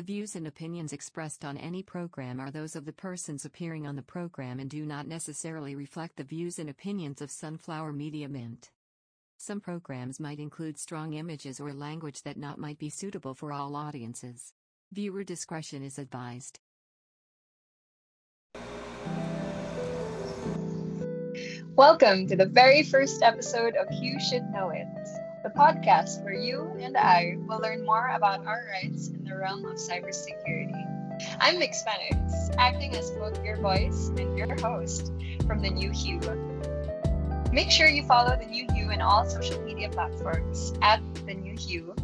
The views and opinions expressed on any program are those of the persons appearing on the program and do not necessarily reflect the views and opinions of Sunflower Media Mint. Some programs might include strong images or language that not might be suitable for all audiences. Viewer discretion is advised. Welcome to the very first episode of You Should Know It, the podcast where you and I will learn more about our rights in the realm of cybersecurity. I'm Mix Phoenix, acting as both your voice and your host from the New Hue. Make sure you follow the New Hue in all social media platforms at the New Hue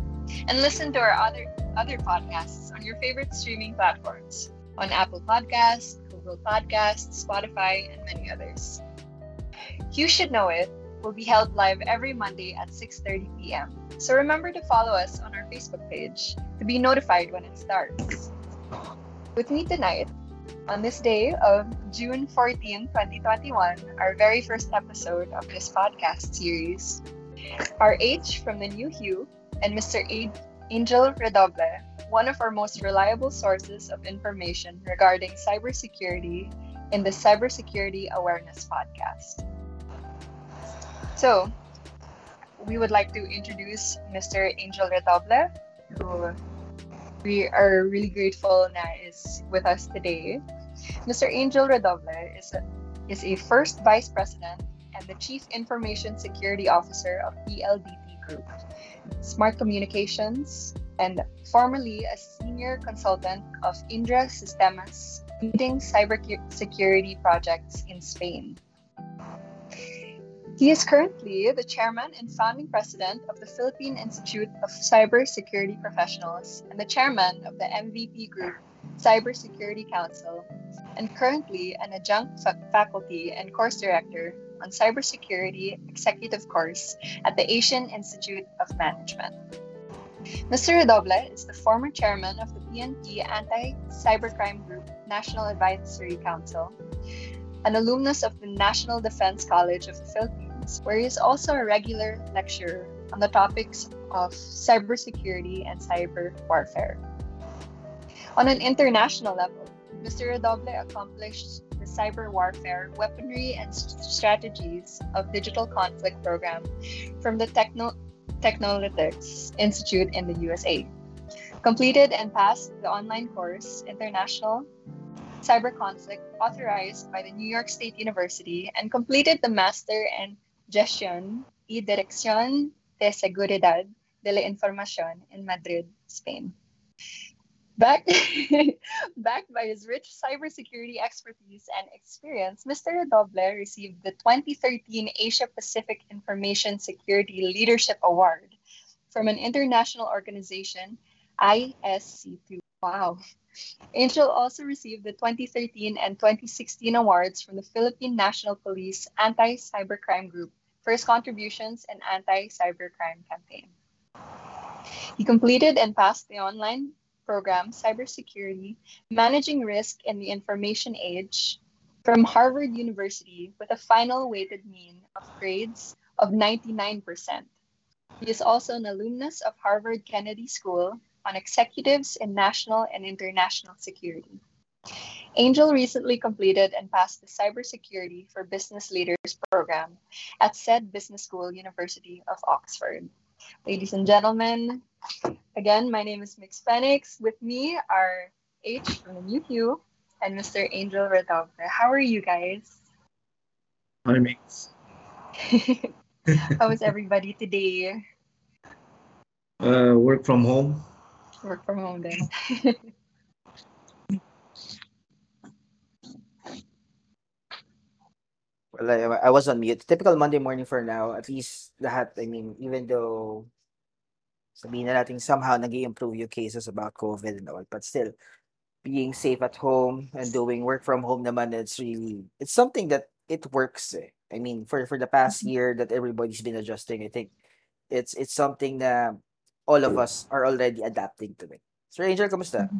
and listen to our other other podcasts on your favorite streaming platforms on Apple Podcasts, Google Podcasts, Spotify, and many others. You Should Know It will be held live every Monday at 6:30 p.m. So remember to follow us on our Facebook page to be notified when it starts. With me tonight, on this day of June 14, 2021, our very first episode of this podcast series, are H from the New Hue and Mr. A- Angel Redoble, one of our most reliable sources of information regarding cybersecurity in the Cybersecurity Awareness Podcast. So, we would like to introduce Mr. Angel Redoble, who we are really grateful that is with us today. Mr. Angel Redoble is a, is a first vice president and the chief information security officer of PLDT Group, Smart Communications, and formerly a senior consultant of Indra Sistemas, leading cybersecurity projects in Spain. He is currently the chairman and founding president of the Philippine Institute of Cybersecurity Professionals and the chairman of the MVP Group Cybersecurity Council, and currently an adjunct fa- faculty and course director on cybersecurity executive course at the Asian Institute of Management. Mr. Redoble is the former chairman of the PNP Anti-Cybercrime Group National Advisory Council, an alumnus of the National Defense College of the Philippines, where he is also a regular lecturer on the topics of cybersecurity and cyber warfare. On an international level, Mr. Redoble accomplished the cyber warfare, weaponry, and strategies of digital conflict program from the Techno- Technolytics Institute in the USA. Completed and passed the online course International Cyber Conflict authorized by the New York State University and completed the Master in Gestión y Dirección de Seguridad de la Información in Madrid, Spain. Backed, backed by his rich cybersecurity expertise and experience, Mr. Redoble received the 2013 Asia Pacific Information Security Leadership Award from an international organization, ISC2. Wow. Angel also received the 2013 and 2016 awards from the Philippine National Police Anti Cybercrime Group for his contributions in anti cybercrime campaign. He completed and passed the online program Cybersecurity Managing Risk in the Information Age from Harvard University with a final weighted mean of grades of 99%. He is also an alumnus of Harvard Kennedy School on executives in national and international security. Angel recently completed and passed the Cybersecurity for Business Leaders program at said Business School University of Oxford. Ladies and gentlemen, again, my name is Mix Phoenix. With me are H from the New Hue and Mr. Angel Redoble. How are you guys? Hi, Mix. How is everybody today? Uh, work from home. Work from home then. Well, I, I was on mute. Typical Monday morning for now. At least lahat, I mean, even though sabihin na natin somehow nag improve yung cases about COVID and all, but still, being safe at home and doing work from home naman, it's really, it's something that it works eh. I mean, for, for the past year that everybody's been adjusting, I think it's it's something that all of us are already adapting to it. So, Angel, kamusta?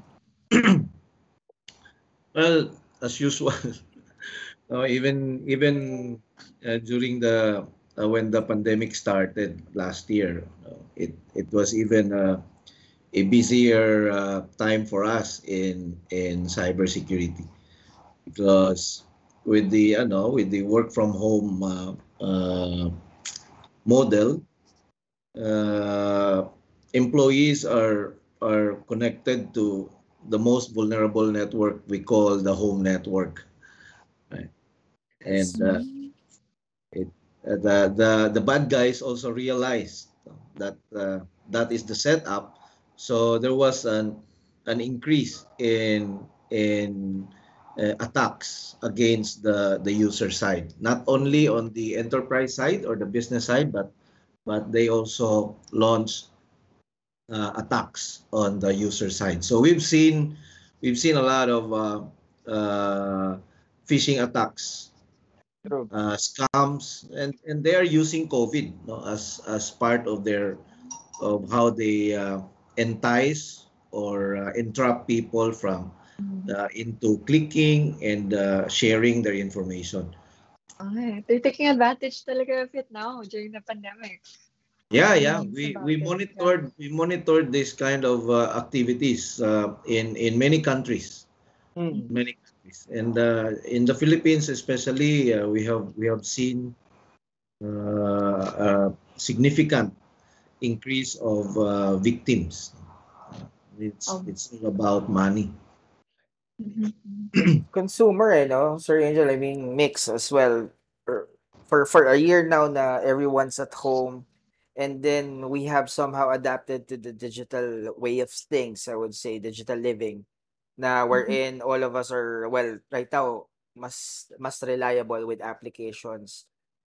Well, as usual, no, even even uh, during the uh, when the pandemic started last year, uh, it it was even uh, a busier uh, time for us in in cybersecurity because with the ano with the work from home uh, uh, model uh, employees are are connected to the most vulnerable network we call the home network. Right. And uh, it, uh, the the the bad guys also realized that uh, that is the setup. So there was an an increase in in uh, attacks against the the user side. Not only on the enterprise side or the business side but but they also launched uh, attacks on the user side so we've seen we've seen a lot of uh, uh, phishing attacks uh, scams and and they are using covid no, as as part of their of how they uh, entice or uh, entrap people from uh, into clicking and uh, sharing their information Okay. They're taking advantage talaga of it now during the pandemic. Yeah yeah we we it, yeah. monitored we monitored this kind of uh, activities uh, in in many countries Mm. many countries and uh, in the philippines especially uh, we have we have seen uh, a significant increase of uh, victims Uh, it's Oh. it's all about money consumer eh, no? Sir Angel, I mean, mix as well. For, for, for a year now na everyone's at home and then we have somehow adapted to the digital way of things, I would say, digital living. Na wherein all of us are, well, right now, mas, mas reliable with applications.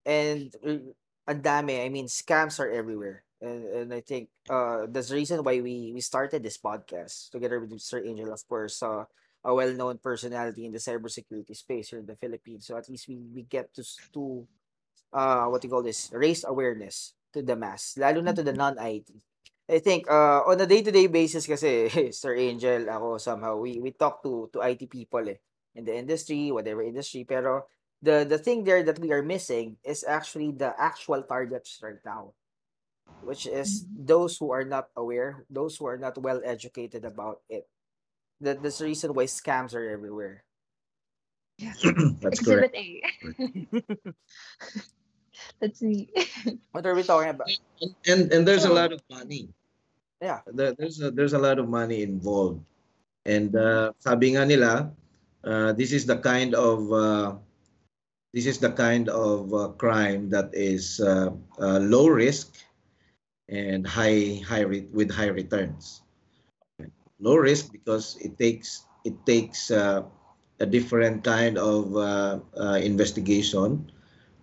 And uh, ang dami, I mean, scams are everywhere. And, and I think uh, that's the reason why we, we started this podcast together with Sir Angel, of course. Uh, a well-known personality in the cybersecurity space here in the Philippines. So at least we we get to to uh what you call this raise awareness to the mass, lalo na to the non-IT. I think uh on a day-to-day basis kasi Sir Angel ako somehow we we talk to to IT people eh in the industry, whatever industry, pero the the thing there that we are missing is actually the actual targets right now which is those who are not aware, those who are not well educated about it. That that's the reason why scams are everywhere. that's correct Exhibit A. That's me. What are we talking about? and and, and there's a lot of money Yeah. There- there's a, there's a lot of money involved and uh, sabi nga nila uh, this is the kind of uh, this is the kind of uh, crime that is uh, uh, low risk and high high re- with high returns low risk because it takes it takes uh, a different kind of uh, uh, investigation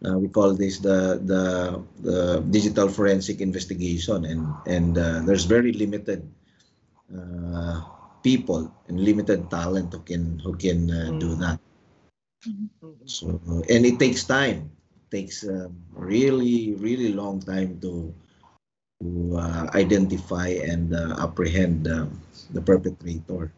uh, we call this the, the the digital forensic investigation and and uh, there's very limited uh, people and limited talent who can who can uh, do Mm. that. So and it takes time. It takes a really really long time to to uh, identify and uh, apprehend uh, the perpetrator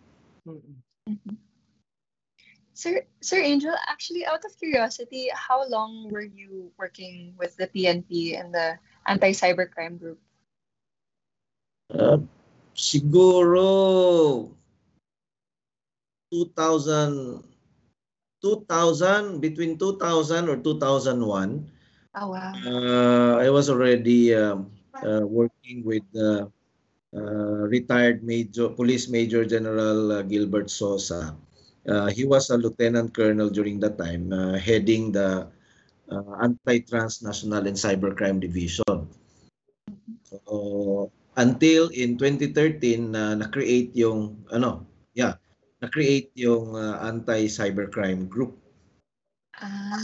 Sir Sir Angel, actually out of curiosity, how long were you working with the PNP and the anti-cybercrime group? Uh, siguro 2000 2000 between 2000 or 2001 Oh wow. uh, I was already um, uh, working with uh, uh, retired major police major general uh, Gilbert Sosa uh, he was a lieutenant colonel during that time uh, heading the uh, anti-transnational and cybercrime division so until in 2013 na na-create yung ano yeah na-create yung uh, anti-cybercrime group Ah,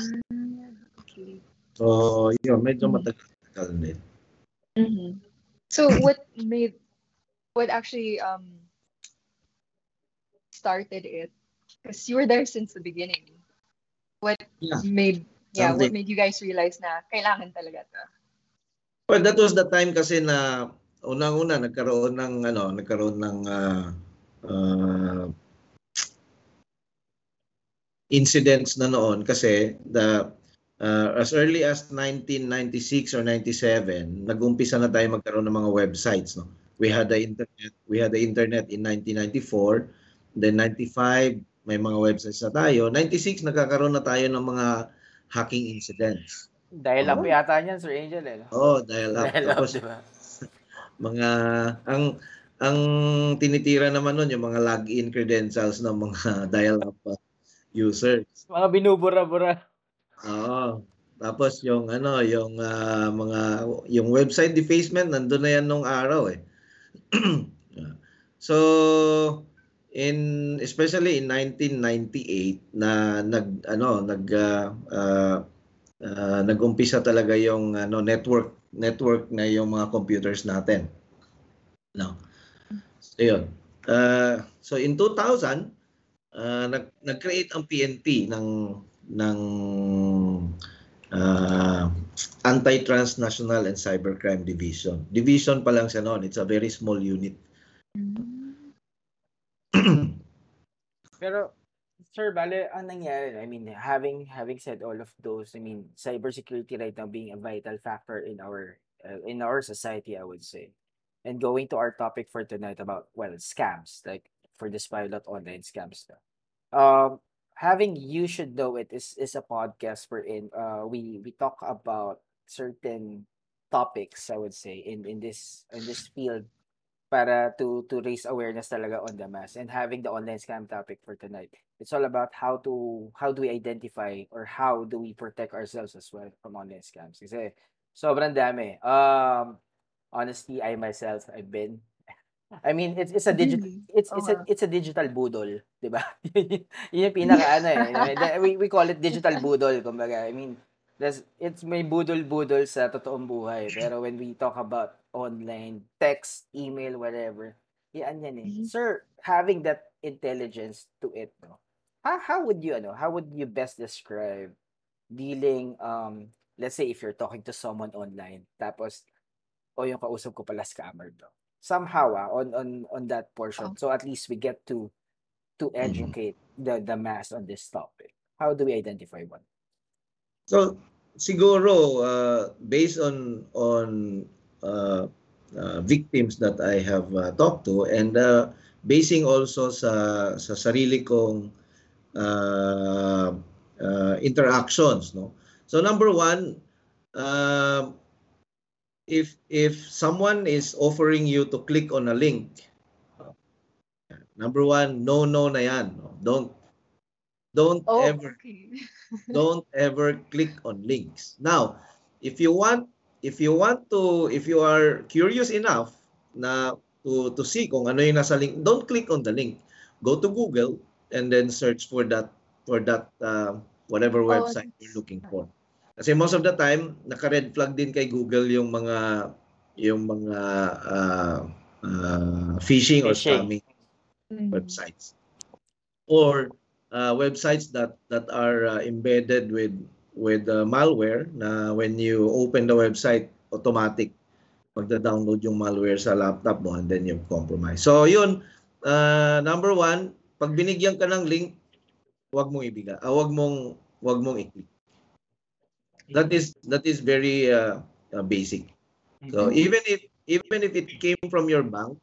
okay. so yun medyo Mhm. matagal din hmm So what made what actually um started it? Because you were there since the beginning. What Yeah. made yeah, what Something. made you guys realize na kailangan talaga to? Well, that was the time kasi na unang-una nagkaroon ng ano, nagkaroon ng ah, ah, incidents na noon kasi the ah, as early as 1996 or 97, nag-umpisa na tayo magkaroon ng mga websites, no. we had the internet we had the internet in 1994 then 95 may mga websites na tayo 96 nagkakaroon na tayo ng mga hacking incidents Dahil up Oh. yata niyan, Sir Angel. Eh. no? oh dial up Dahil up, tapos di ba? mga ang ang tinitira naman nun yung mga login credentials ng mga dial up uh, users Mga binubura-bura. Oo. Tapos yung ano, yung ah, mga yung website defacement nandun na yan nung araw eh. so in especially in 1998 na nag ano nag ah, ah, ah, nag-umpisa talaga yung ano network network na yung mga computers natin. No. So yun. Ah, so in 2000 ah, nag nag-create ang PNP ng ng ah, Anti-Transnational and Cybercrime Division. Division pa lang siya noon. It's a very small unit. Pero, Sir, bale, ang nangyari, I mean, having having said all of those, I mean, cybersecurity right now being a vital factor in our uh, in our society, I would say. And going to our topic for tonight about, well, scams, like for this pilot online scams. Um, having You Should Know It is, is a podcast wherein uh, we, we talk about certain topics, I would say, in, in this in this field para to to raise awareness talaga on the mass and having the online scam topic for tonight. It's all about how to how do we identify or how do we protect ourselves as well from online scams? Kasi sobrang dami. Um honestly I myself I've been I mean it's it's a digital Really? it's it's a it's a digital budol 'di ba? Yun yung pinaka ano eh. We, we call it digital budol kumbaga. I mean there's it's may budol-budol sa totoong buhay pero when we talk about online text email whatever yan yan eh. Mhm. sir having that intelligence to it no? How, how would you ano how would you best describe dealing um let's say if you're talking to someone online tapos o yung kausap ko pala scammer to. Somehow ah, on on on that portion. Oh. so at least we get to to educate the the mass on this topic. How do we identify one So siguro uh, based on on uh, uh, victims that I have uh, talked to and uh, basing also sa sa sarili kong uh, uh, interactions no. So number one uh, if if someone is offering you to click on a link number one no no na yan no? don't don't Oh, ever okay. don't ever click on links. Now, if you want if you want to if you are curious enough na to to see kung ano yung nasa link, don't click on the link. Go to Google and then search for that for that uh, whatever Oh, website you're looking for. Kasi most of the time, naka-red flag din kay Google yung mga yung mga uh, uh, phishing or scamming Mhm. websites or uh, websites that that are uh, embedded with with uh, malware na when you open the website automatic magda-download yung malware sa laptop mo and then you compromise. So yun, uh, number one, pag binigyan ka ng link, wag mong ibiga. Ah, wag mong wag mong i-click. That is that is very uh, uh, basic. So even if even if it came from your bank,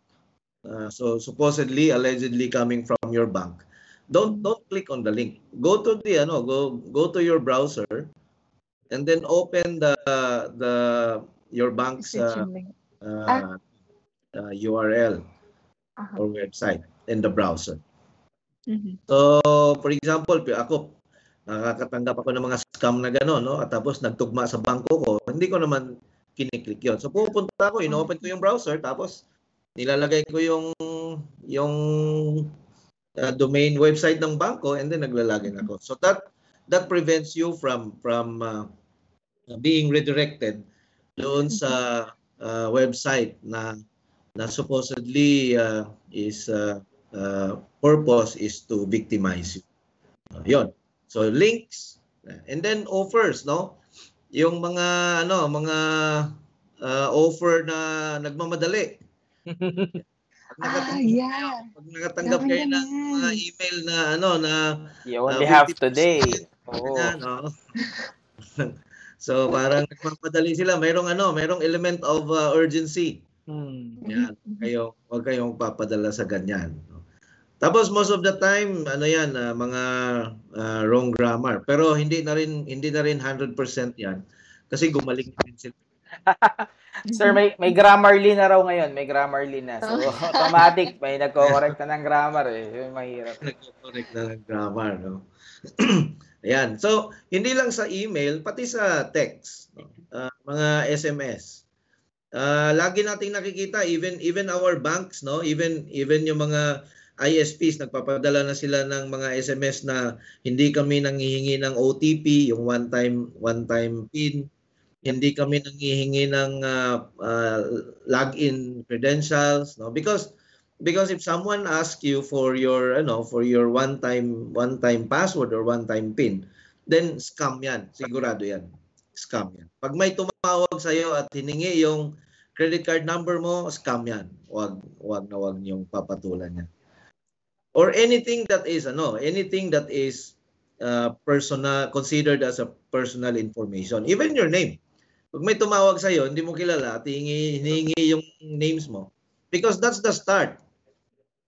uh, so supposedly allegedly coming from your bank, don't don't click on the link. Go to the ano, go go to your browser and then open the the your bank's uh, yung link. uh, uh, URL Aha. or website in the browser. Mhm. So, for example, pi- ako, nakakatanggap ako ng mga scam na gano'n, no? At tapos nagtugma sa bangko ko, hindi ko naman kiniklik yon. So, pupunta ako, ino-open ko yung browser, tapos nilalagay ko yung yung uh, domain website ng bangko and then naglalagin ako. So that that prevents you from from uh, being redirected doon sa uh, website na na supposedly uh, is uh, uh, purpose is to victimize you. Uh, yon. So links and then offers, no? Yung mga ano, mga uh, offer na nagmamadali. Pag Ah, nakatanggap, yeah. pag nakatanggap kayo ng mga email na ano na you uh, only have 50% today oh ganyan, no? so parang nagmamadali sila. Mayroong ano, mayroong element of uh, urgency. Hmm. Yan, kayo, wag kayong papadala sa ganyan. no? Tapos most of the time, ano yan, ah, mga ah, wrong grammar. Pero hindi na rin hindi na rin 100% yan kasi gumaling din sila. Sir, may may Grammarly na raw ngayon. May Grammarly na. So, automatic. May nagko-correct na ng grammar eh. Yun mahirap. Nagko-correct na ng grammar, no? Ayan. So, hindi lang sa email, pati sa text, no? Ah, mga SMS. Ah, lagi nating nakikita even even our banks, no? Even even yung mga ISPs nagpapadala na sila ng mga SMS na hindi kami nanghihingi ng OTP, yung one time one time PIN. Hindi kami nanghihingi ng ah, ah, login credentials, no? Because because if someone asks you for your ano for your one time one time password or one time pin then scam yan. Sigurado yan. Scam yan. Pag may tumawag sa iyo at hiningi yung credit card number mo scam yan. Wag wag na wag niyong papatulan yan. Or anything that is ano anything that is uh, personal considered as a personal information. Even your name pag may tumawag sa iyo hindi mo kilala at hihingi, hiningi yung names mo because that's the start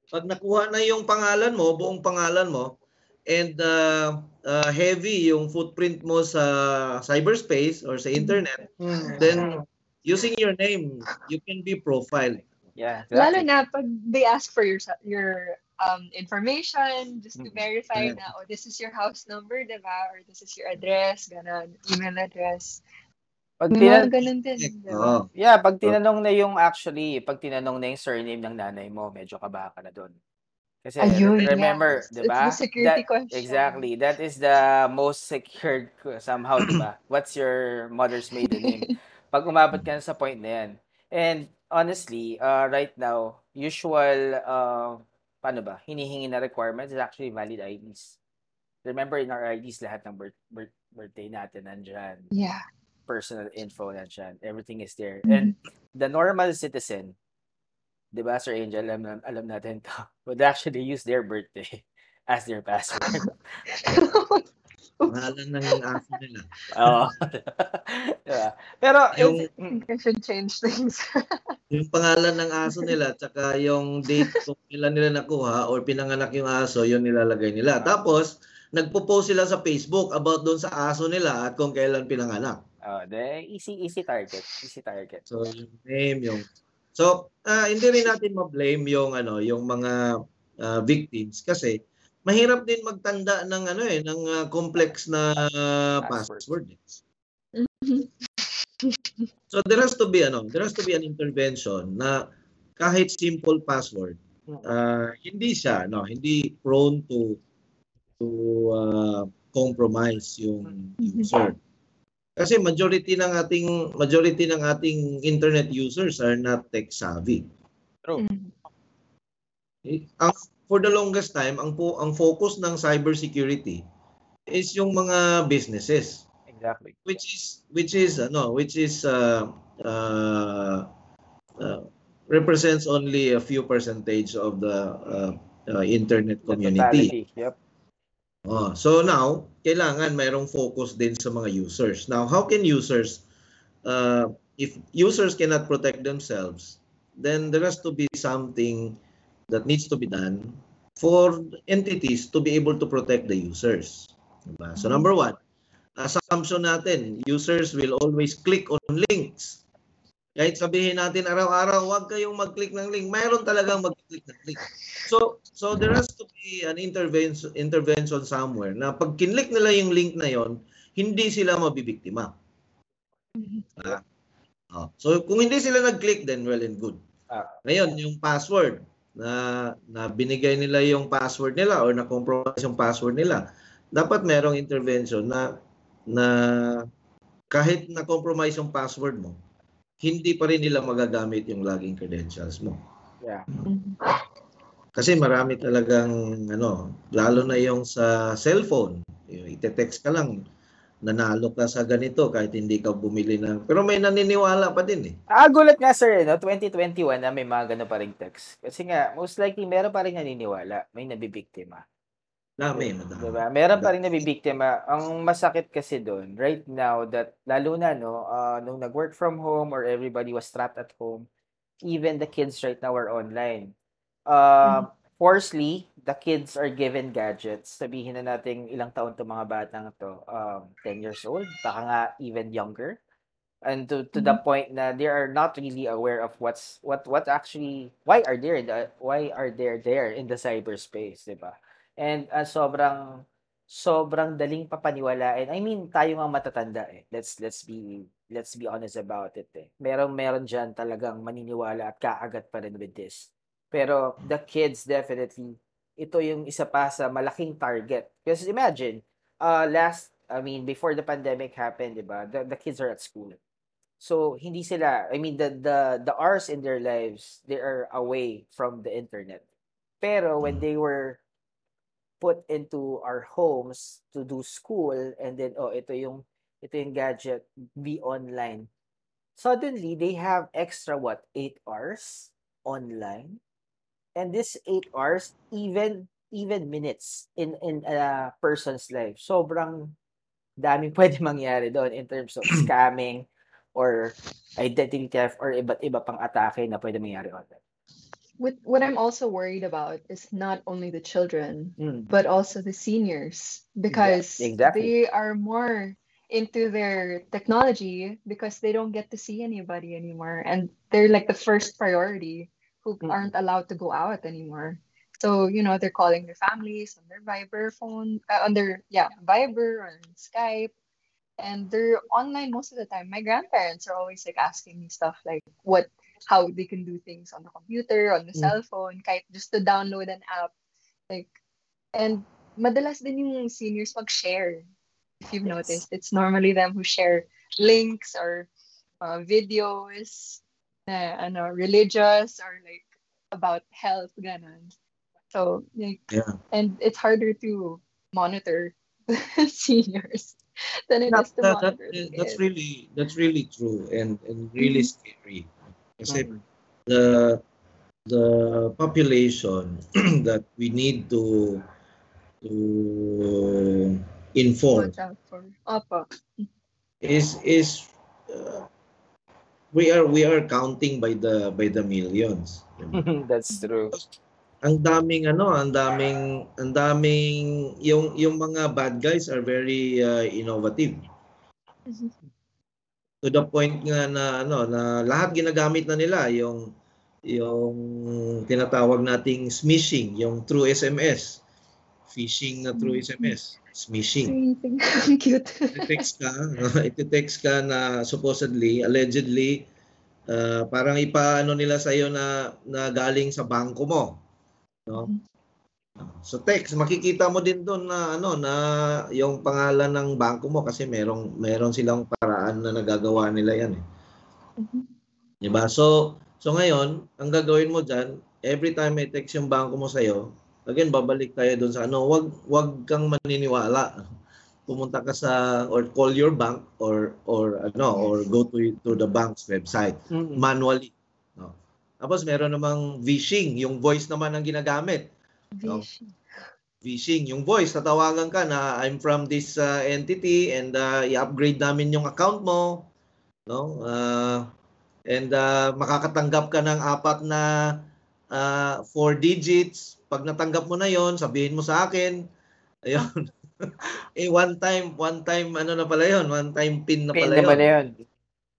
pag nakuha na yung pangalan mo, buong pangalan mo, and uh, uh, heavy yung footprint mo sa cyberspace or sa internet, Hmm. then using your name, you can be profiled. Yeah. Lalo exactly. na pag they ask for your your um, information just to Mm. verify Yeah. na, oh, this is your house number, diba? Or this is your address, ganon, email address. Pag May tina- mga ganun din? Oo. yeah, pag tinanong na yung actually, pag tinanong na yung surname ng nanay mo, medyo kaba ka na doon. Kasi Ayun, remember, yeah. 'di It's ba? the security That- question. Exactly. That is the most secured somehow, 'di ba? What's your mother's maiden name? Pag umabot ka na sa point na 'yan. And honestly, uh, right now, usual uh, paano ba? Hinihingi na requirements is actually valid IDs. Remember in our IDs lahat ng birth, birth, birthday natin nandiyan Yeah. Personal info nandiyan. Everything is there. Mhm. And the normal citizen, 'di ba, Sir Angel, alam, alam natin to, would actually use their birthday as their password. Pangalan ng aso nila. Oo. diba? Pero, Yung- I think I should change things. Yung pangalan ng aso nila, tsaka yung date kung kailan nila nakuha or pinanganak yung aso, yun nilalagay nila. Tapos, nagpo-post sila sa Facebook about doon sa aso nila at kung kailan pinanganak. Oh, the easy easy target. Easy target. So yung name, yung So ah, hindi rin natin ma-blame yung ano, yung mga ah, victims kasi mahirap din magtanda ng ano eh ng ah, complex na Password. password. So there has to be ano, there has to be an intervention na kahit simple password, ah, hindi siya no, hindi prone to to ah, compromise yung user. Kasi majority ng ating majority ng ating internet users are not tech savvy. True. Mhm. Eh, Ang for the longest time, ang po ang focus ng cybersecurity is yung mga businesses Exactly. which is which is ano, which is uh, uh, uh, represents only a few percentage of the uh, uh, internet The community. totality. Yep. Oh, so now, kailangan mayroong focus din sa mga users. Now, how can users, uh, if users cannot protect themselves, then there has to be something that needs to be done for entities to be able to protect the users. Diba? So number one, assumption natin, users will always click on links. Kahit sabihin natin araw-araw, huwag kayong mag-click ng link. Mayroon talagang mag-click ng link. So, so there has to be an intervention intervention somewhere na pag kinlik nila yung link na yon, hindi sila mabibiktima. Ah. Oh. So kung hindi sila nag-click then well and good. Ah. Ngayon, yung password na na binigay nila yung password nila or na compromise yung password nila, dapat merong intervention na na kahit na compromise yung password mo, hindi pa rin nila magagamit yung login credentials mo. Yeah. Mhm. Kasi marami talagang ano, lalo na yung sa cellphone. Ite-text ka lang, nanalo ka sa ganito kahit hindi ka bumili ng... Pero may naniniwala pa din eh. Ah, gulat nga sir, no? 2021 na may mga ganun pa ring text. Kasi nga, most likely, meron pa rin naniniwala. May nabibiktima. Dami, madami. Diba? Meron pa rin nabibiktima. Ang masakit kasi doon, right now, that lalo na, no, uh, nung nag-work from home or everybody was trapped at home, even the kids right now are online. Um, Firstly, the kids are given gadgets. Sabihin na natin ilang taon 'tong mga batang 'to, um, 10 years old, baka nga even younger. And to to the Mhm. point na they are not really aware of what's what what actually why are they the why are they there in the cyberspace, 'di ba? And ah, sobrang sobrang daling papaniwalain. I mean, tayo nga matatanda eh. Let's let's be let's be honest about it eh. Meron meron diyan talagang maniniwala at kaagat pa rin with this. Pero the kids definitely ito yung isa pa sa malaking target. Because imagine, uh, last I mean, before the pandemic happened, 'di ba? The, the kids are at school. So hindi sila, I mean the the the hours in their lives, they are away from the internet. Pero when they were put into our homes to do school and then oh ito yung ito yung gadget be online. Suddenly they have extra what 8 hours online. And this 8 hours even even minutes in in a person's life. Sobrang daming pwede mangyari doon in terms of scamming or identity theft or iba't iba pang atake na pwede mangyari online. What what I'm also worried about is not only the children, Mm. but also the seniors because exactly. they are more into their technology because they don't get to see anybody anymore and they're like the first priority who aren't allowed to go out anymore. So, you know, they're calling their families on their Viber phone, uh, on their yeah, Viber or Skype and they're online most of the time. My grandparents are always like asking me stuff like what how they can do things on the computer, on the Mm. cell phone, kahit just to download an app. Like and madalas din yung seniors mag-share. If you've Yes. noticed, it's normally them who share links or uh, videos na ano religious or like about health ganon. So like Yeah. and it's harder to monitor seniors than it That, is to that, that, monitor the that's really that's really true and and really Mhm. scary. Kasi Mm. the the population that we need to to inform Watch out for. Opo. is is uh, we are we are counting by the by the millions. That's true. Ang daming ano, ang daming ang daming yung yung mga bad guys are very uh, innovative. Mhm. To the point nga na ano na lahat ginagamit na nila yung yung tinatawag nating smishing, yung through SMS. Phishing na through SMS, smishing. Amazing. Ang cute. Iti-text ka, iti-text ka na supposedly, allegedly, uh, parang ipaano nila sa iyo na, na galing sa bangko mo. No? So text, makikita mo din doon na ano na yung pangalan ng bangko mo kasi merong meron silang paraan na nagagawa nila yan eh. Mhm. 'Di ba? So so ngayon, ang gagawin mo diyan, every time may text yung bangko mo sa iyo, again babalik tayo doon sa ano, wag wag kang maniniwala. Pumunta ka sa or call your bank or or ano or go to to the bank's website Mm. manually. No. Tapos meron namang phishing, yung voice naman ang ginagamit. No. Vish. Phishing, yung voice, tatawagan ka na I'm from this uh, entity and uh, i-upgrade namin yung account mo. No? Uh, and uh, makakatanggap ka ng apat na uh, four digits. Pag natanggap mo na yon, sabihin mo sa akin. Ayun. eh one time, one time ano na pala yon, one time pin na Pin pala yon. na yun.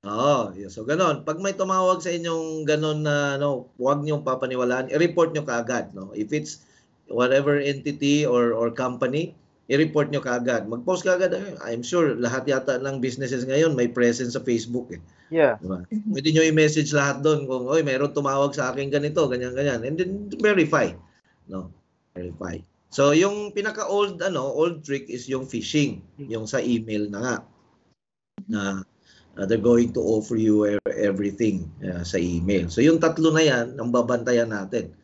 Oo, yeah, so ganon. Pag may tumawag sa inyong ganon na no, huwag niyo papaniwalaan, i-report niyo kaagad, no. If it's whatever entity or or company, i-report niyo kaagad. Mag-post kaagad. I'm sure lahat yata ng businesses ngayon may presence sa Facebook eh, Yeah. di ba? Mhm. Pwede niyo i-message lahat doon kung oy, meron tumawag sa akin ganito, ganyan ganyan. And then verify, no. Verify. So yung pinaka old ano, old trick is yung phishing, yung sa email na nga. Na uh, they're going to offer you e- everything uh, sa email. So yung tatlo na yan ang babantayan natin.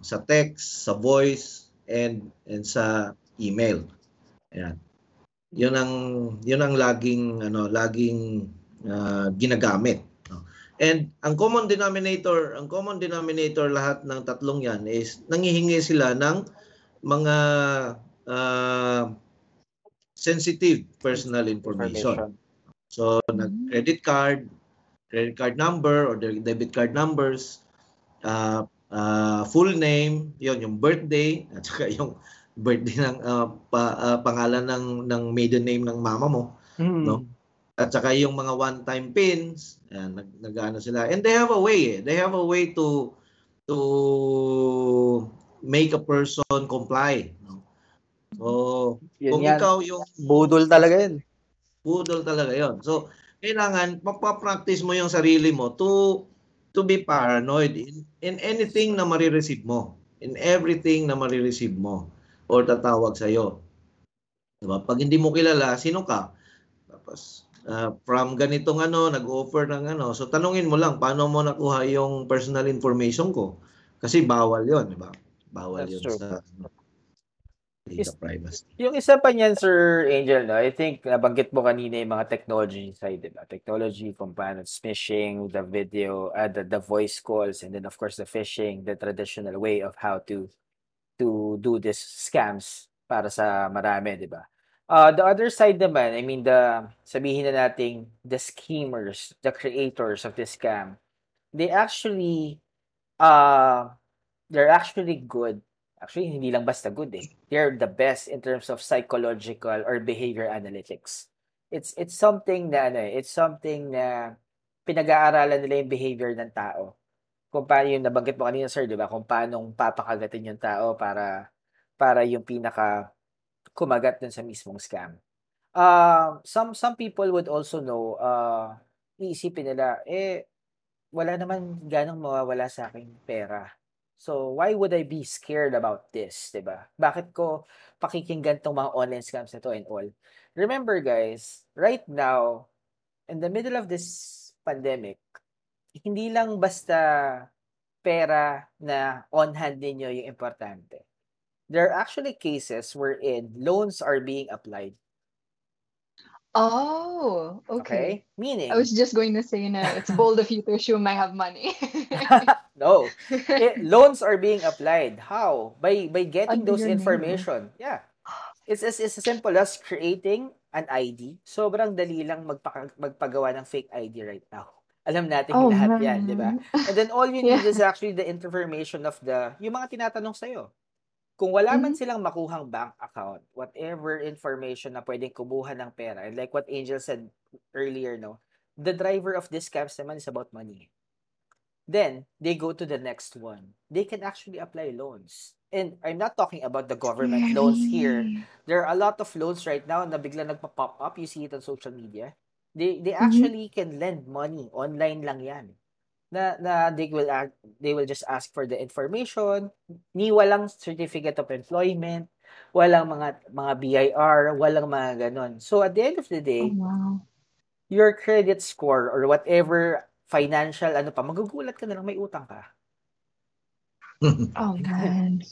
Sa text, sa voice, and and sa email. Ayan. Yun ang yun ang laging ano, laging uh, ginagamit. no? And ang common denominator, ang common denominator lahat ng tatlong yan is nangihingi sila ng mga uh, sensitive personal information. So, nag-credit card, credit card number or their debit card numbers, uh, uh, full name, yon yung birthday, at saka yung birthday ng uh, pa, uh, pangalan ng ng maiden name ng mama mo, Mm. no? At saka yung mga one-time pins, ayan, nag nagano sila. And they have a way, eh. they have a way to to make a person comply, no? So, Yun kung yan. ikaw yung Budol talaga yun. budol talaga yon. So, kailangan mapapractice mo yung sarili mo to to be paranoid in, in anything na marireceive mo. In everything na marireceive mo or tatawag sa iyo. Diba? Pag hindi mo kilala, sino ka? Tapos, uh, from ganitong ano, nag-offer ng ano. So, tanungin mo lang, paano mo nakuha yung personal information ko? Kasi bawal yon di ba? Bawal That's yun true. sa data privacy. Yung isa pa niyan, Sir Angel, no? I think nabanggit mo kanina yung mga technology side, di ba? Technology, kung paano it's phishing, the video, uh, the, the voice calls, and then of course the phishing, the traditional way of how to to do this scams para sa marami, di ba? Uh, the other side naman, I mean, the, sabihin na nating, the schemers, the creators of this scam, they actually, uh, they're actually good. Actually, hindi lang basta good eh. They're the best in terms of psychological or behavior analytics. It's it's something na ano eh, it's something na pinag-aaralan nila yung behavior ng tao. Kung paano yung nabanggit mo kanina, sir, di ba? Kung paano papakagatin yung tao para para yung pinaka kumagat dun sa mismong scam. Uh, some some people would also know, uh, iisipin nila, eh, wala naman ganong mawawala sa aking pera. So, why would I be scared about this, 'di ba? Bakit ko pakikinggan tong mga online scams na to and all? Remember guys, right now, in the middle of this pandemic, hindi lang basta pera na on hand ninyo yung importante. There are actually cases wherein loans are being applied. Oh, Okay? okay. Meaning, I was just going to say na it's bold of you to assume I have money. no. Eh, loans are being applied. How? By by getting Under those your name. information. Yeah. It's as, it's as simple as creating an ID. Sobrang dali lang magpaka, magpagawa ng fake ID right now. Alam natin Oh, lahat yan, di ba? man. And then all you need Yeah. is actually the information of the, yung mga tinatanong sa'yo. Kung wala man Mhm. silang makuhang bank account, whatever information na pwedeng kumuha ng pera, and like what Angel said earlier, no, the driver of this scams naman is about money. Then, they go to the next one. They can actually apply loans. And I'm not talking about the government loans here. There are a lot of loans right now na bigla nagpa-pop up. You see it on social media. They they Mhm. actually can lend money. Online lang yan. Na, na they will act, they will just ask for the information. Ni walang certificate of employment, walang mga mga BIR, walang mga ganon. So at the end of the Oh, day, wow. your credit score or whatever financial ano pa, magugulat ka na lang may utang ka. Oh, man.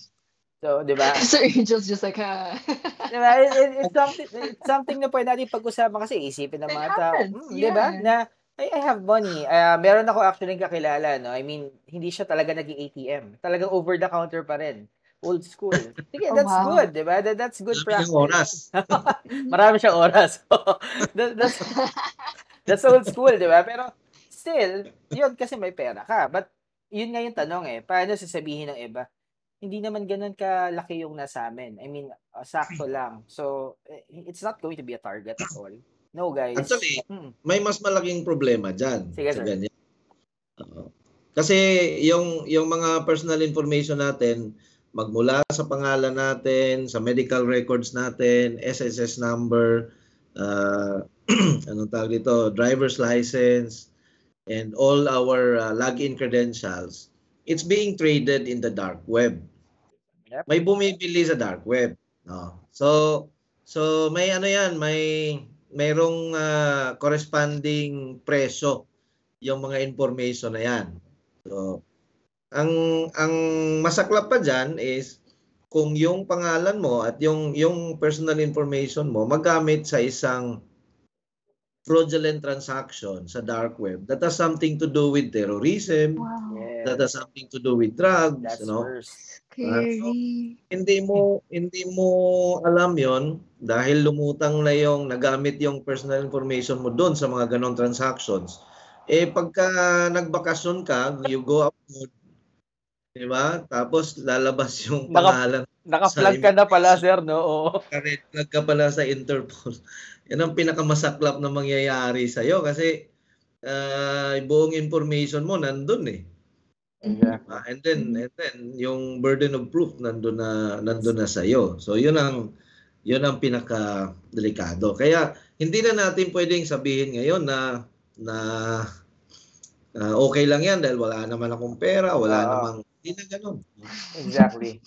So, 'di ba? Sir Angel's just like, ah. Diba? It, it, it's something it's something na pwede natin pag-usapan kasi isipin ng mga tao, happens, hmm, 'di ba? yeah. Na I, I have money. Ah, meron ako actually kakilala, no. I mean, hindi siya talaga naging ATM. Talagang over the counter pa rin. Old school. Sige, Oh, that's wow. good, 'di ba? That, that's good Marami practice. siyang oras. Marami siyang oras. that, that's that's old school, 'di ba? Pero still, 'yun kasi may pera ka. But yun nga yung tanong eh, paano sasabihin ng iba? Hindi naman ganun kalaki yung nasa amin. I mean, uh, sakto lang. So, eh, it's not going to be a target at all. No, guys. Actually, Hmm. may mas malaking problema dyan. Sige, sa sir. ganyan. Kasi yung yung mga personal information natin magmula sa pangalan natin, sa medical records natin, SSS number, uh, anong tawag dito, driver's license, and all our uh, login credentials, it's being traded in the dark web. Yep. May bumibili sa dark web. No. So so may ano 'yan, may mayroong ah, corresponding presyo yung mga information na 'yan. So ang ang masaklap pa diyan is kung yung pangalan mo at yung yung personal information mo magamit sa isang fraudulent transaction sa dark web that has something to do with terrorism, wow. That has something to do with drugs, that's you know. worse. Scary. Hindi mo hindi mo alam 'yon dahil lumutang na yung nagamit yung personal information mo doon sa mga ganon transactions. Eh, pagka nagbakasyon ka, you go abroad, di ba? Tapos lalabas yung Naka- pangalan. Naka-flag ka na pala, sir, no? Oo. Red flag ka pala sa Interpol. Yan ang pinakamasaklap na mangyayari sa'yo kasi ah, buong information mo nandun eh. Yeah. Ah, and then and then yung burden of proof nandun na nandun na sa iyo. So yun ang yun ang pinaka delikado. Kaya hindi na natin pwedeng sabihin ngayon na na ah, okay lang yan dahil wala naman akong pera, wala Ah. namang hindi na ganun. Exactly.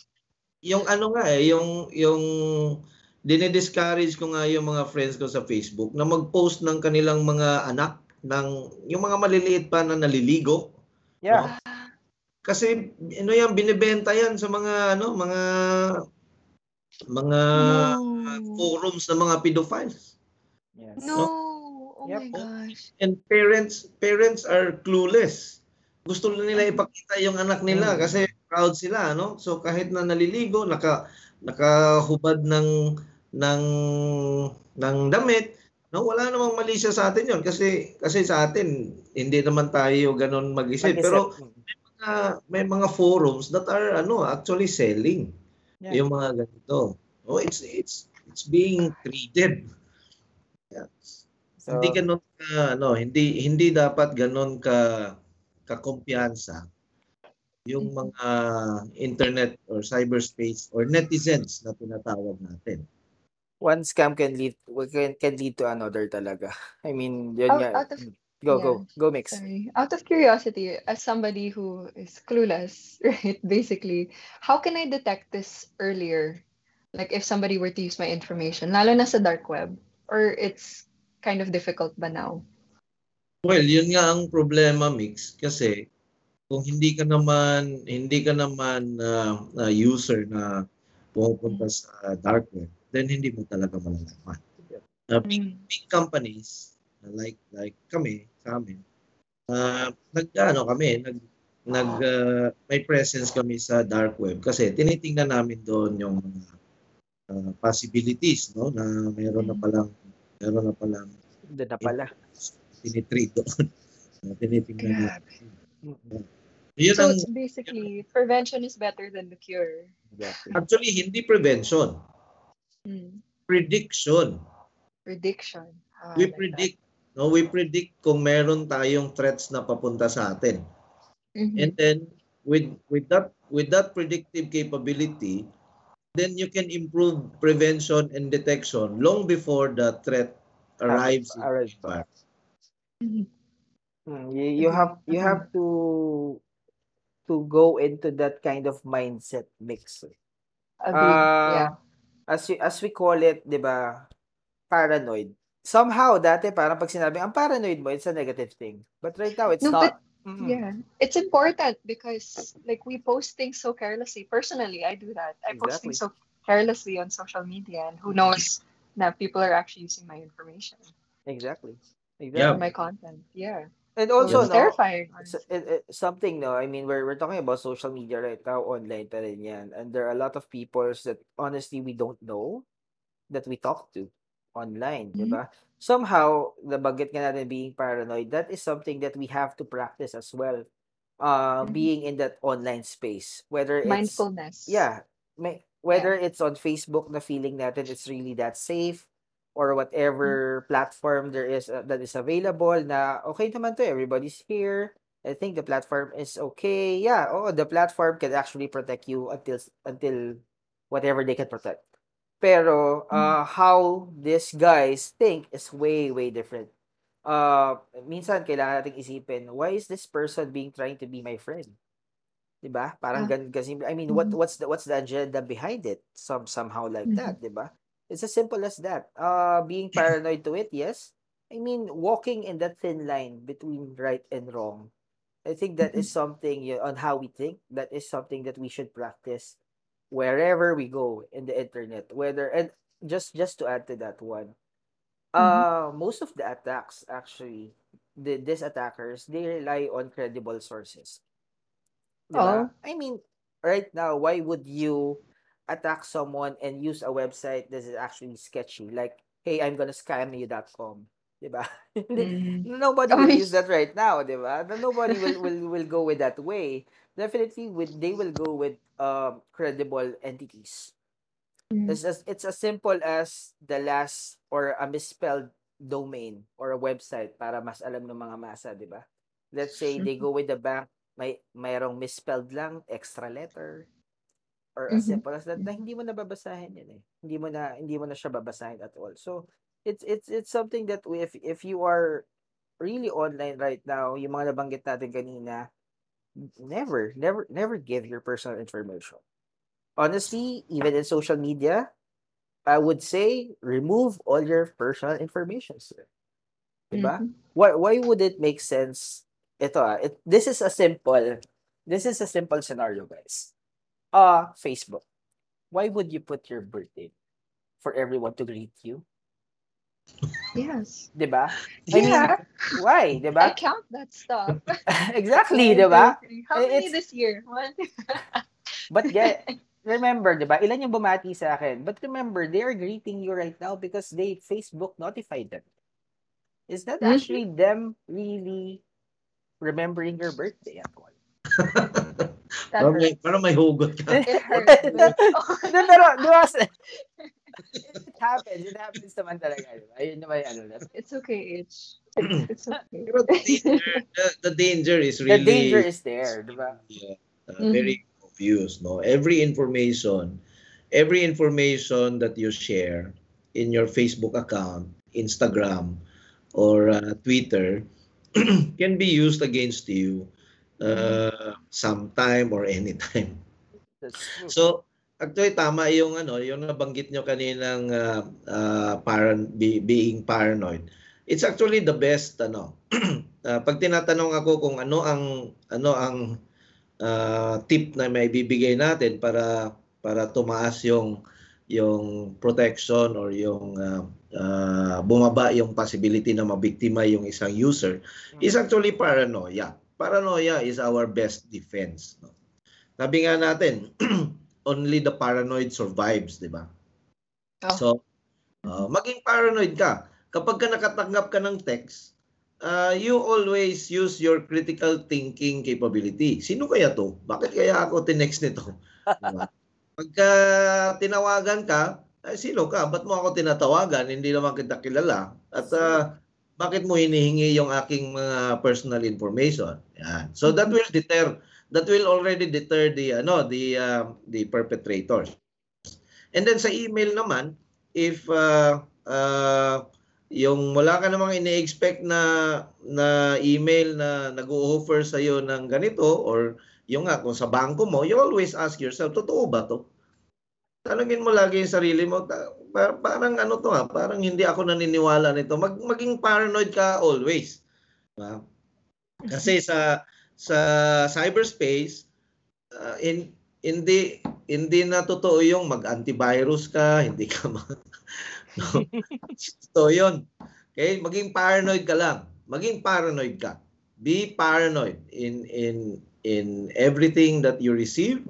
Yung ano nga eh, yung yung dinidiscourage ko nga yung mga friends ko sa Facebook na mag-post ng kanilang mga anak ng yung mga maliliit pa na naliligo Yeah. Kasi ano yan binebenta yan sa mga ano mga mga No. forums ng mga pedophiles Yes. No. Oh Yep. my gosh. and parents parents are clueless gusto nila ipakita yung anak nila Mm. kasi proud sila no so kahit na naliligo naka nakahubad ng ng ng damit no wala namang mali siya sa atin yon kasi kasi sa atin hindi naman tayo ganun mag-isip Mag-isip. pero uh, may mga forums that are ano actually selling Yeah. yung mga ganito oh it's it's it's being treated yeah. So, hindi ganun ka ano hindi hindi dapat ganun ka kakumpiyansa yung mga internet or cyberspace or netizens na tinatawag natin one scam can lead can, can lead to another talaga. I mean, yun Out- nga. out of- go, yeah. go. Go, Mix. Sorry. Out of curiosity, as somebody who is clueless, right, basically, how can I detect this earlier? Like if somebody were to use my information, lalo na sa dark web, or it's kind of difficult ba now? Well, yun nga ang problema mix kasi kung hindi ka naman hindi ka naman uh, uh, user na pumupunta sa dark web, then hindi mo talaga malalaman. Uh, big, big companies uh, like like kami sa amin, uh, nag ano kami, nag nag uh, may presence kami sa dark web kasi tinitingnan namin doon yung uh, possibilities no na mayroon na palang mayroon na palang Doon na pala. tinitreat doon. Uh, tinitingnan natin. Mm-mm. Yun So ang, it's basically prevention is better than the cure. Exactly. actually, hindi prevention. Hmm. Prediction. Prediction. Ah, We like predict. No, we predict kung meron tayong threats na papunta sa atin. Mhm. And then with with that with that predictive capability, then you can improve prevention and detection long before the threat arrives. Arrives the environment. Mhm. Mm, you, you have you have to to go into that kind of mindset mix. Ah, yeah. As we, as we call it, 'di ba? Paranoid. Somehow dati parang pag sinabi ang paranoid mo, it's a negative thing. But right now it's No, not. but Mm-mm. Yeah, it's important because like we post things so carelessly. Personally, I do that. I post things so carelessly on social media, and who knows that people are actually using my information Exactly. Yeah. Exactly. or my content. Yeah, And also, it's no, terrifying. s- it, it, something no, I mean we're we're talking about social media right now, online pa rin yan. And there are a lot of people that honestly we don't know that we talk to online, di Mhm. ba? Somehow, nabanggit nga natin being paranoid, that is something that we have to practice as well. Uh, Mhm. being in that online space, whether it's Mindfulness. yeah, may, whether it's on Facebook na feeling natin it's really that safe or whatever platform there is uh, that is available na okay naman to everybody's here I think the platform is okay yeah oh the platform can actually protect you until until whatever they can protect pero uh, how these guys think is way way different. Uh minsan kailangan nating isipin why is this person being trying to be my friend? ba parang Ah. gan kasi I mean what Mhm. what's the what's the agenda behind it? Some somehow like Mhm. that 'di ba it's as simple as that. Uh being paranoid to it yes. I mean walking in that thin line between right and wrong. I think that is something y- on how we think that is something that we should practice wherever we go in the internet whether and just just to add to that one uh most of the attacks actually the these attackers they rely on credible sources Oh. I mean right now why would you attack someone and use a website that is actually sketchy like hey i'm gonna scam you.com 'di ba? Mm. Nobody will use that right now, 'di ba? Nobody will will will go with that way. Definitely with they will go with um credible entities. Mm. It's as it's as simple as the last or a misspelled domain or a website para mas alam ng mga masa, 'di ba? Let's say they go with the bank, may mayroong misspelled lang, extra letter. Or as Mhm. simple as that, na hindi mo na babasahin yan eh. Hindi mo na hindi mo na siya babasahin at all. So it's it's it's something that if if you are really online right now, yung mga nabanggit natin kanina, never never never give your personal information. Honestly, even in social media, I would say remove all your personal information. Diba? Mhm. Why why would it make sense? Ito ah, it, this is a simple this is a simple scenario, guys. Uh Facebook. Why would you put your birthday for everyone to greet you? Yes. 'Di ba? I mean, Yeah. why, 'di I count that stuff. exactly, One, 'di ba? How many It's- this year? One. But get remember, 'di ba? Ilan yung bumati sa akin? But remember, they are greeting you right now because they Facebook notified them. Is that Mhm. actually them really remembering your birthday at all? That Parang may, parang may hugot ka. It hurts. but- pero, di ba, it happens. It happens naman talaga. Di ba? Ayun naman yung ano. that's- It's okay, Itch. It's, it's okay. Pero the danger, the, the danger is really... The really danger is there, di ba? yeah, uh, Mhm. very obvious. No, every information, every information that you share in your Facebook account, Instagram, or uh, Twitter can be used against you uh, sometime or anytime. That's true. So, actually tama yung ano, yung nabanggit nyo kaninang uh, uh, paran be, being paranoid. It's actually the best ano. uh, pag tinatanong ako kung ano ang ano ang uh, tip na may bibigay natin para para tumaas yung yung protection or yung uh, uh, bumaba yung possibility na mabiktima yung isang user is actually paranoia. Paranoia is our best defense. No? Sabi nga natin, only the paranoid survives, di ba? Oh. So, uh, maging paranoid ka. Kapag ka nakatanggap ka ng text, uh, you always use your critical thinking capability. Sino kaya to? Bakit kaya ako tinext nito? Diba? Pagka tinawagan ka, ay, sino ka? Ba't mo ako tinatawagan? Hindi naman kita kilala. At uh, bakit mo hinihingi yung aking mga personal information? Yan. So that will deter that will already deter the ano the uh, the perpetrators. And then sa email naman, if uh, uh, yung wala ka namang ini-expect na na email na nag-o-offer sa iyo ng ganito or yung nga kung sa bangko mo, you always ask yourself, totoo ba to? Tanungin mo lagi yung sarili mo, parang ano to ha, parang hindi ako naniniwala nito. Mag, maging paranoid ka always. Kasi sa sa cyberspace, uh, in, hindi hindi na totoo yung mag-antivirus ka, hindi ka mag... no. so yun. Okay, maging paranoid ka lang. Maging paranoid ka. Be paranoid in in in everything that you receive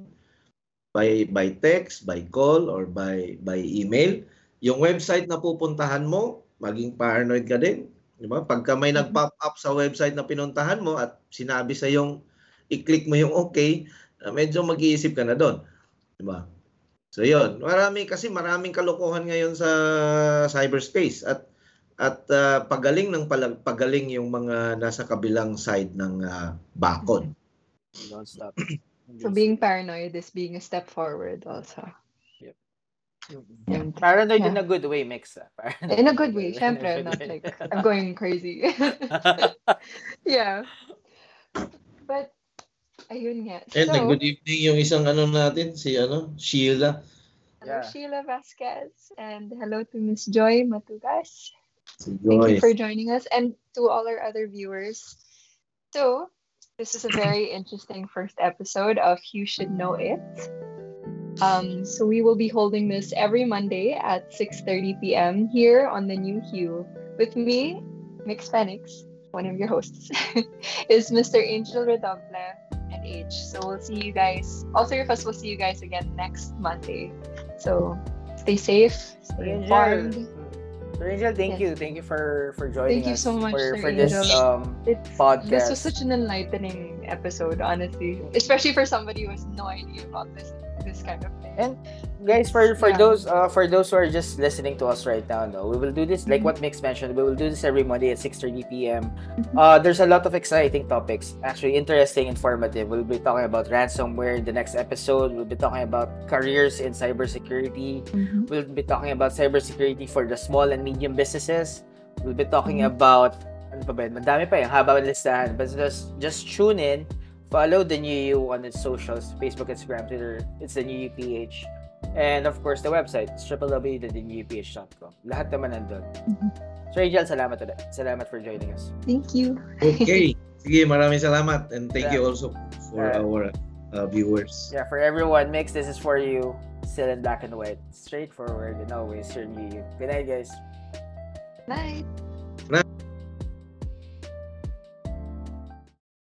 by by text, by call or by by email. Yung website na pupuntahan mo, maging paranoid ka din. Di ba? Pagka may nag-pop up sa website na pinuntahan mo at sinabi sa yung i-click mo yung okay, medyo mag-iisip ka na doon. Di ba? So yun, marami kasi maraming kalokohan ngayon sa cyberspace at at uh, pagaling ng palag, pagaling yung mga nasa kabilang side ng uh, bakod. Don't stop. So being paranoid is being a step forward also. Yeah. Paranoid in Yeah. a good way, Mix. Paranoid In a good way, syempre, not like I'm going crazy. yeah. But ayun nga. Eh, and good evening yung isang ano natin, si ano, Sheila. hello Yeah. Sheila Vasquez and hello to Miss Joy Matugas. Si Thank you for joining us and to all our other viewers. So, this is a very interesting first episode of You Should Know It. Um, so we will be holding this every Monday at 6:30 p.m. here on the New Hue. With me, Mix Phoenix, one of your hosts, is Mr. Angel Redoble and H. So we'll see you guys. All three of us will see you guys again next Monday. So stay safe, stay informed. So, Angel, thank Yes. you. Thank you for for joining Thank you us so much, for, Sir for this um It's, podcast. This was such an enlightening episode, honestly. Especially for somebody who has no idea about this this kind of thing. And guys, for for Yeah. those uh for those who are just listening to us right now, no, we will do this like Mhm. what Mix mentioned. We will do this every Monday at 6:30 p.m. Mhm. Uh, there's a lot of exciting topics, actually interesting, informative. We'll be talking about ransomware in the next episode. We'll be talking about careers in cybersecurity. Mhm. We'll be talking about cybersecurity for the small and medium businesses. We'll be talking Mhm. about ano pa ba yun? Madami pa yung haba listahan. But just, just tune in. Follow the New You on its socials. Facebook, Instagram, Twitter. It's the New You PH. And of course, the website. It's www.thenewuph.com. Lahat naman nandun. Mhm. So, Angel, salamat ulit. Salamat for joining us. Thank you. Okay. Sige, maraming salamat. And thank you also for Yeah. our uh, viewers. Yeah, for everyone, Mix, this is for you. Still in black and white. Straightforward and always your New You. Good night, guys. Night.